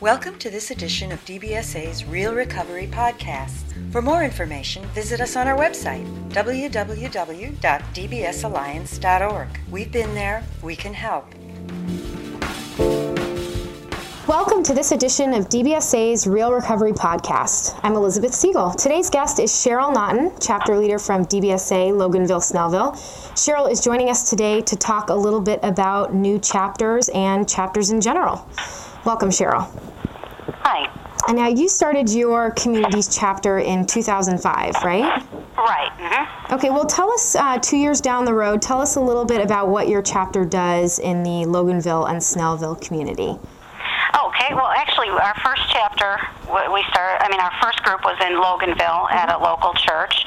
Welcome to this edition of DBSA's Real Recovery Podcast. For more information, visit us on our website, www.dbsalliance.org. We've been there, we can help. Welcome to this edition of DBSA's Real Recovery Podcast. I'm Elizabeth Siegel. Today's guest is Cheryl Naughton, chapter leader from DBSA Loganville Snellville. Cheryl is joining us today to talk a little bit about new chapters and chapters in general. Welcome, Cheryl. Hi. And now you started your communities chapter in 2005, right? Right. Mm-hmm. Okay, well, tell us uh, two years down the road, tell us a little bit about what your chapter does in the Loganville and Snellville community. Okay, well, actually, our first chapter, we started, I mean, our first group was in Loganville at a local church.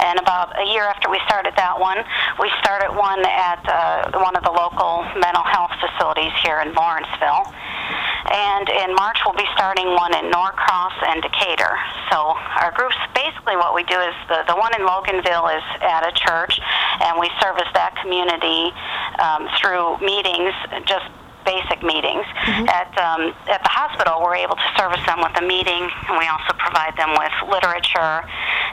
And about a year after we started that one, we started one at uh, one of the local mental health facilities here in Lawrenceville. And in March, we'll be starting one in Norcross and Decatur. So our groups, basically what we do is the, the one in Loganville is at a church, and we service that community um, through meetings, just basic meetings. Mm-hmm. At um, at the hospital, we're able to service them with a meeting, and we also provide them with literature.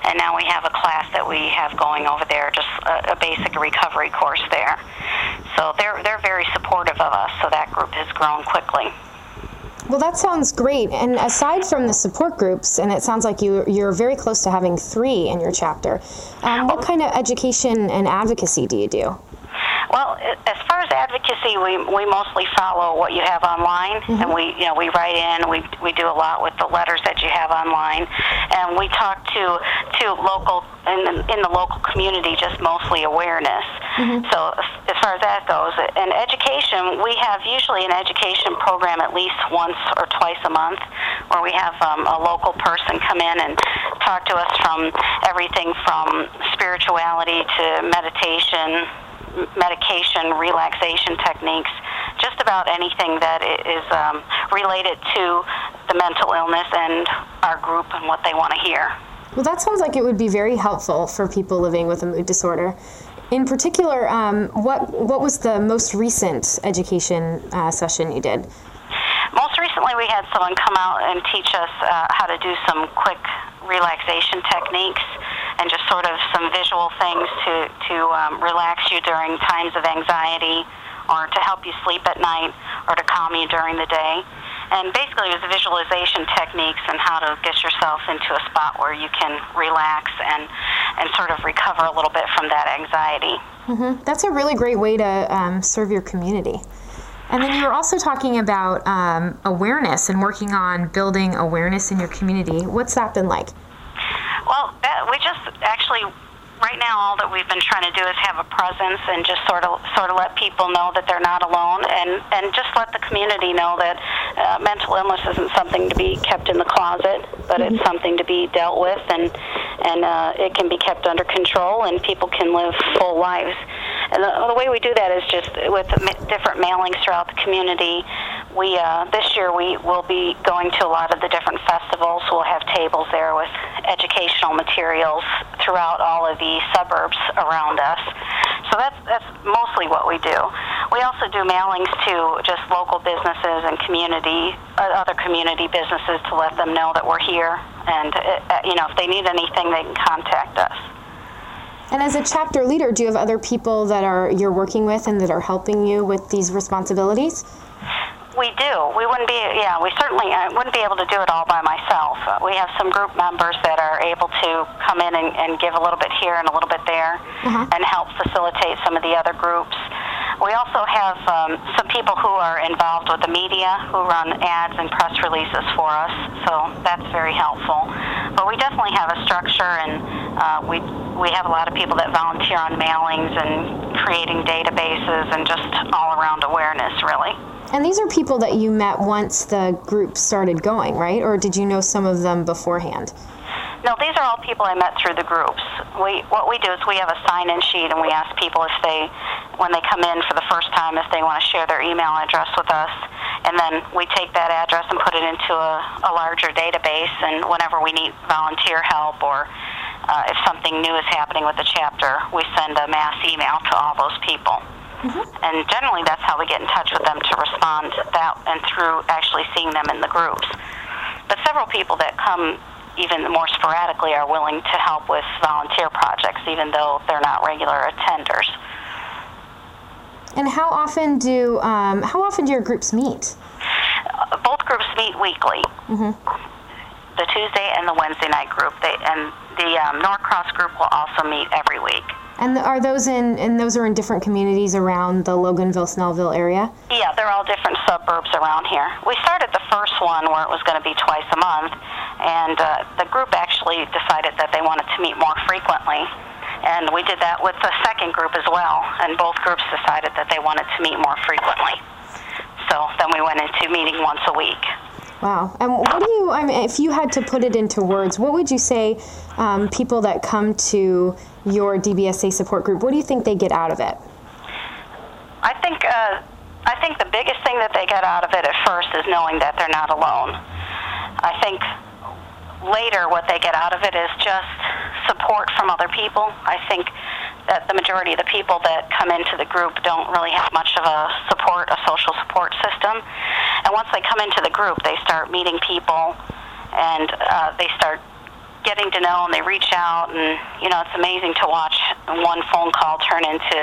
And now we have a class that we have going over there, just a, a basic recovery course there. So they're they're very supportive of us. So that group has grown quickly. Well, that sounds great. And aside from the support groups, and it sounds like you, you're very close to having three in your chapter, um, what kind of education and advocacy do you do? Well, as far as advocacy, we, we mostly follow what you have online, mm-hmm. and we you know we write in, we we do a lot with the letters that you have online, and we talk to to local in the, in the local community, just mostly awareness. Mm-hmm. So as far as that goes, and education, we have usually an education program at least once or twice a month, where we have um, a local person come in and talk to us from everything from spirituality to meditation medication, relaxation techniques, just about anything that is um, related to the mental illness and our group and what they want to hear. Well, that sounds like it would be very helpful for people living with a mood disorder. In particular, um, what what was the most recent education uh, session you did? Most recently, we had someone come out and teach us uh, how to do some quick relaxation techniques and just sort of some visual things to, to um, relax you during times of anxiety or to help you sleep at night or to calm you during the day. And basically, it was visualization techniques and how to get yourself into a spot where you can relax and, and sort of recover a little bit from that anxiety. Mm-hmm. That's a really great way to um, serve your community. And then you were also talking about um, awareness and working on building awareness in your community. What's that been like? Well, that, we just actually right now all that we've been trying to do is have a presence and just sort of sort of let people know that they're not alone and and just let the community know that uh, mental illness isn't something to be kept in the closet but mm-hmm. it's something to be dealt with and and uh, it can be kept under control and people can live full lives and the, the way we do that is just with different mailings throughout the community we uh, this year we will be going to a lot of the different festivals. We'll have tables there with educational materials throughout all of the suburbs around us. So that's that's mostly what we do. We also do mailings to just local businesses and community uh, other community businesses to let them know that we're here and uh, you know if they need anything they can contact us. And as a chapter leader, do you have other people that are you're working with and that are helping you with these responsibilities? We do. We wouldn't be, yeah, we certainly I wouldn't be able to do it all by myself. Uh, we have some group members that are able to come in and, and give a little bit here and a little bit there uh-huh. and help facilitate some of the other groups. We also have um, some people who are involved with the media who run ads and press releases for us, so that's very helpful. But we definitely have a structure, and uh, we we have a lot of people that volunteer on mailings and creating databases and just all around awareness, really. And these are people that you met once the group started going, right? Or did you know some of them beforehand? No, these are all people I met through the groups. We what we do is we have a sign-in sheet, and we ask people if they, when they come in for the first time, if they want to share their email address with us, and then we take that address and put it into a, a larger database. And whenever we need volunteer help or uh, if something new is happening with the chapter, we send a mass email to all those people. Mm-hmm. And generally, that's how we get in touch with them to respond that and through actually seeing them in the groups. But several people that come even more sporadically are willing to help with volunteer projects, even though they're not regular attenders. And how often do um, how often do your groups meet? Uh, both groups meet weekly. Mm-hmm. The Tuesday and the Wednesday night group. They, and the um, Norcross group will also meet every week. And are those in and those are in different communities around the Loganville Snellville area? Yeah, they're all different suburbs around here. We started the first one where it was going to be twice a month, and uh, the group actually decided that they wanted to meet more frequently. And we did that with the second group as well, and both groups decided that they wanted to meet more frequently. So then we went into meeting once a week. Wow. And what do you, I mean, if you had to put it into words, what would you say um, people that come to your DBSA support group, what do you think they get out of it? I think, uh, I think the biggest thing that they get out of it at first is knowing that they're not alone. I think later what they get out of it is just support from other people. I think that the majority of the people that come into the group don't really have much of a support, a social support system. And once they come into the group, they start meeting people and uh, they start getting to know and they reach out and you know it's amazing to watch one phone call turn into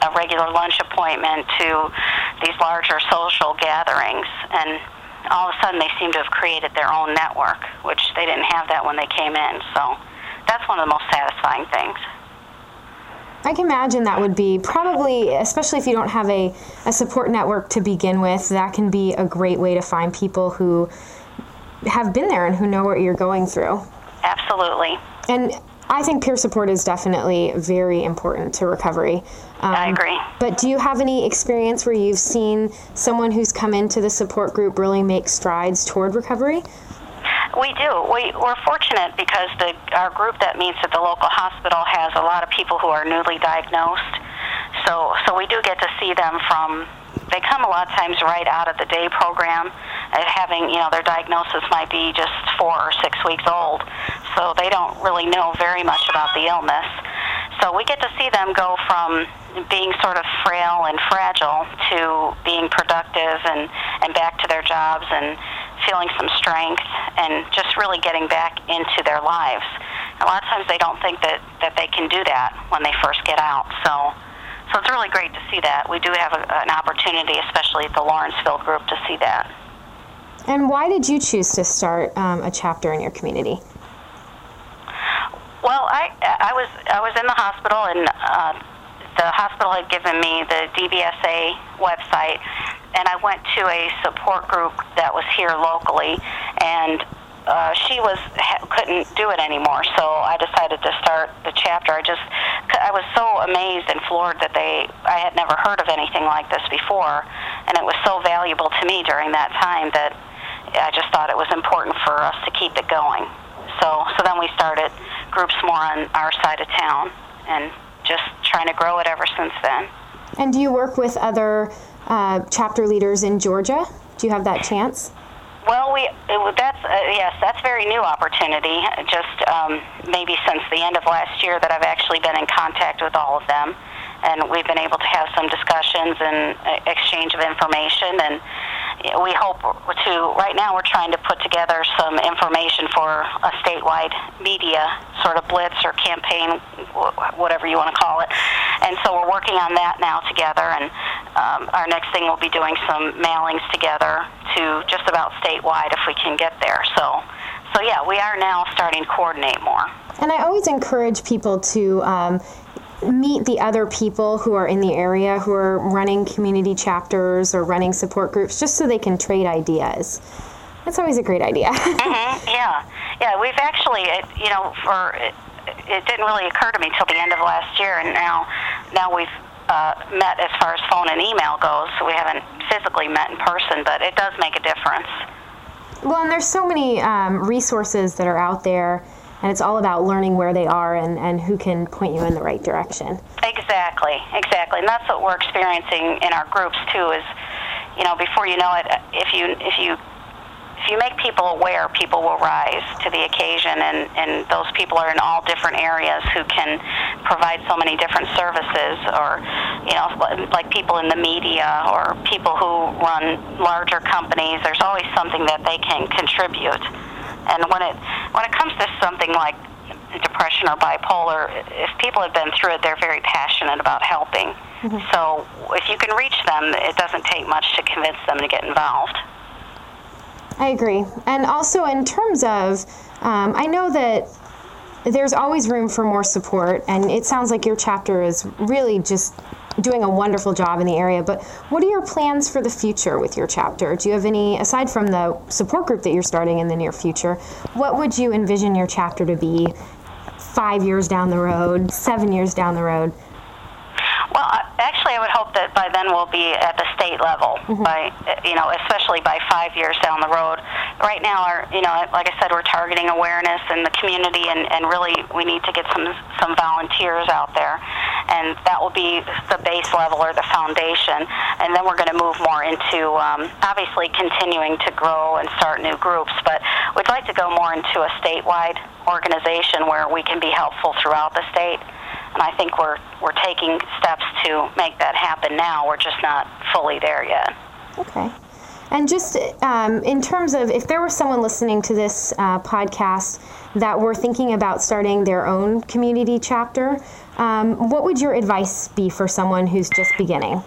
a regular lunch appointment to these larger social gatherings. And all of a sudden they seem to have created their own network which they didn't have that when they came in. So that's one of the most satisfying things I can imagine that would be probably, especially if you don't have a, a support network to begin with, that can be a great way to find people who have been there and who know what you're going through. Absolutely. And I think peer support is definitely very important to recovery. Um, I agree. But do you have any experience where you've seen someone who's come into the support group really make strides toward recovery? We do. We, we're fortunate because the, our group that meets at the local hospital has a lot of people who are newly diagnosed. So, so we do get to see them from, they come a lot of times right out of the day program, uh, having, you know, their diagnosis might be just four or six weeks old. So they don't really know very much about the illness. So we get to see them go from being sort of frail and fragile to being productive and, and back to their jobs and feeling some strength and just really getting back into their lives. A lot of times they don't think that, that they can do that when they first get out. So, so it's really great to see that. We do have a, an opportunity, especially at the Lawrenceville group, to see that. And why did you choose to start um, a chapter in your community? Well, I I was I was in the hospital and uh, the hospital had given me the DBSA website, and I went to a support group that was here locally, and uh, she was ha- couldn't do it anymore. So I decided to start the chapter. I just I was so amazed and floored that they I had never heard of anything like this before, and it was so valuable to me during that time that I just thought it was important for us to keep it going. So so then we started groups more on our side of town and just trying to grow it ever since then. And do you work with other uh, chapter leaders in Georgia? Do you have that chance? Well, we that's uh, yes, that's very new opportunity. Just um, maybe since the end of last year that I've actually been in contact with all of them, and we've been able to have some discussions and uh, exchange of information and we hope to, right now we're trying to put together some information for a statewide media sort of blitz or campaign, whatever you want to call it. And so we're working on that now together. And um, our next thing will be doing some mailings together to just about statewide if we can get there. So, so yeah, we are now starting to coordinate more. And I always encourage people to um, meet the other people who are in the area who are running community chapters or running support groups just so they can trade ideas. That's always a great idea. mm-hmm. Yeah, yeah. We've actually, it, you know, for it, it didn't really occur to me till the end of last year, and now, now we've uh, met as far as phone and email goes. So we haven't physically met in person, but it does make a difference. Well, and there's so many um, resources that are out there and it's all about learning where they are and, and who can point you in the right direction. Exactly, exactly, and that's what we're experiencing in our groups too. Is you know, before you know it, if you if you if you make people aware, people will rise to the occasion, and, and those people are in all different areas who can provide so many different services, or you know, like people in the media or people who run larger companies. There's always something that they can contribute. And when it when it comes to something like depression or bipolar, if people have been through it, they're very passionate about helping. Mm-hmm. So if you can reach them, it doesn't take much to convince them to get involved. I agree. And also, in terms of, um, I know that there's always room for more support, and it sounds like your chapter is really just doing a wonderful job in the area. But what are your plans for the future with your chapter? Do you have any, aside from the support group that you're starting in the near future, what would you envision your chapter to be five years down the road, seven years down the road? Well, actually, I would hope that by then we'll be at the state level. Mm-hmm. By you know, especially by five years down the road. Right now, our you know, like I said, we're targeting awareness in the community, and, and really we need to get some some volunteers out there, and that will be the base level or the foundation. And then we're going to move more into um, obviously continuing to grow and start new groups, but we'd like to go more into a statewide organization where we can be helpful throughout the state and I think we're we're taking steps to make that happen now. We're just not fully there yet. Okay. And just um, in terms of if there was someone listening to this uh, podcast that were thinking about starting their own community chapter, um, what would your advice be for someone who's just beginning?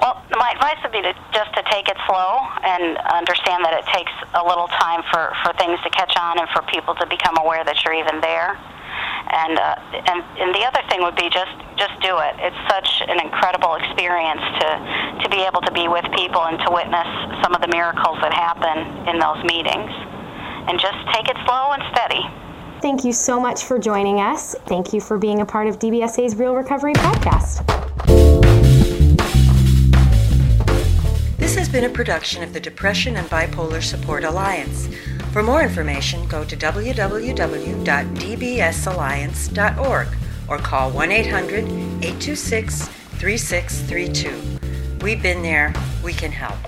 Well, my advice would be to just to take it slow and understand that it takes a little time for, for things to catch on and for people to become aware that you're even there and uh, and and the other thing would be just just do it. It's such an incredible experience to to be able to be with people and to witness some of the miracles that happen in those meetings, and just take it slow and steady. Thank you so much for joining us. Thank you for being a part of DBSA's Real Recovery podcast. This has been a production of the Depression and Bipolar Support Alliance. For more information, go to www.dbsalliance.org or call 1 800 826 3632. We've been there, we can help.